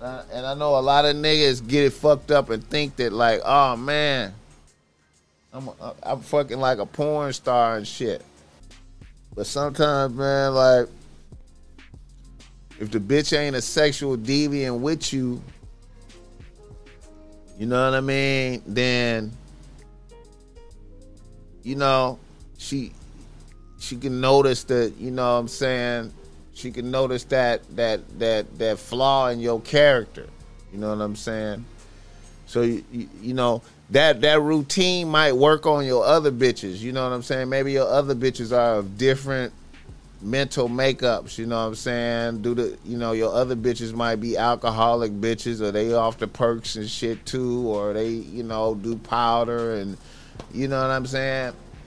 And I know a lot of niggas get it fucked up and think that like, oh man, I'm I'm fucking like a porn star and shit. But sometimes, man, like if the bitch ain't a sexual deviant with you, you know what I mean? Then you know, she she can notice that, you know what I'm saying, she can notice that that that that flaw in your character. You know what I'm saying? So you, you know that that routine might work on your other bitches. You know what I'm saying? Maybe your other bitches are of different mental makeups. You know what I'm saying? Do the you know your other bitches might be alcoholic bitches, or they off the perks and shit too, or they you know do powder and you know what I'm saying?